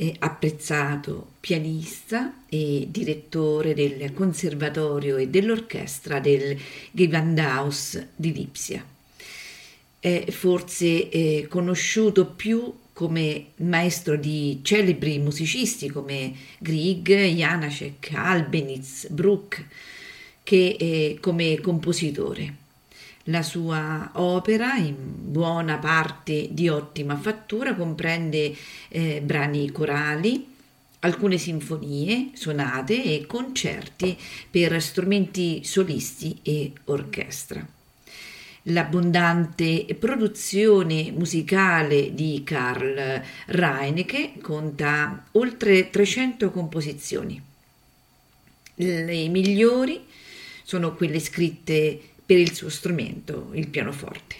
eh, apprezzato pianista e direttore del conservatorio e dell'orchestra del Gewandhaus di Lipsia. È forse eh, conosciuto più come maestro di celebri musicisti come Grieg, Janacek, Albenitz, Bruck, che eh, come compositore. La sua opera, in buona parte di ottima fattura, comprende eh, brani corali, alcune sinfonie, sonate e concerti per strumenti solisti e orchestra. L'abbondante produzione musicale di Karl Reinecke conta oltre 300 composizioni. Le migliori sono quelle scritte per il suo strumento, il pianoforte.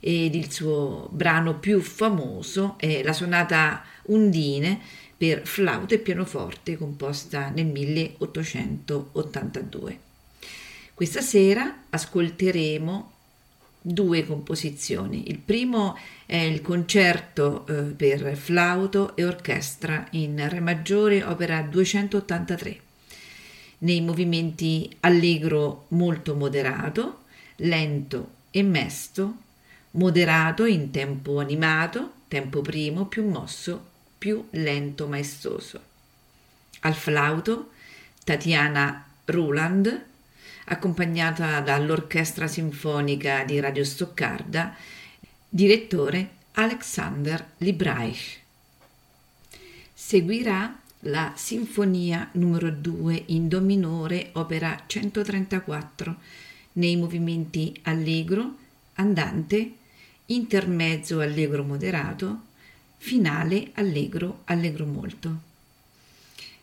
Ed il suo brano più famoso è la sonata Undine per flauto e pianoforte composta nel 1882. Questa sera ascolteremo due composizioni. Il primo è il concerto eh, per flauto e orchestra in Re maggiore, opera 283 nei movimenti allegro molto moderato, lento e mesto, moderato in tempo animato, tempo primo più mosso, più lento maestoso. Al flauto Tatiana Ruland, accompagnata dall'Orchestra Sinfonica di Radio Stoccarda, direttore Alexander Libreich. Seguirà la Sinfonia numero 2 in Do minore, opera 134, nei movimenti allegro, andante, intermezzo allegro moderato, finale allegro allegro molto.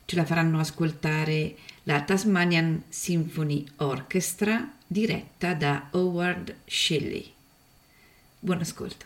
Ce la faranno ascoltare la Tasmanian Symphony Orchestra diretta da Howard Shelley. Buon ascolto.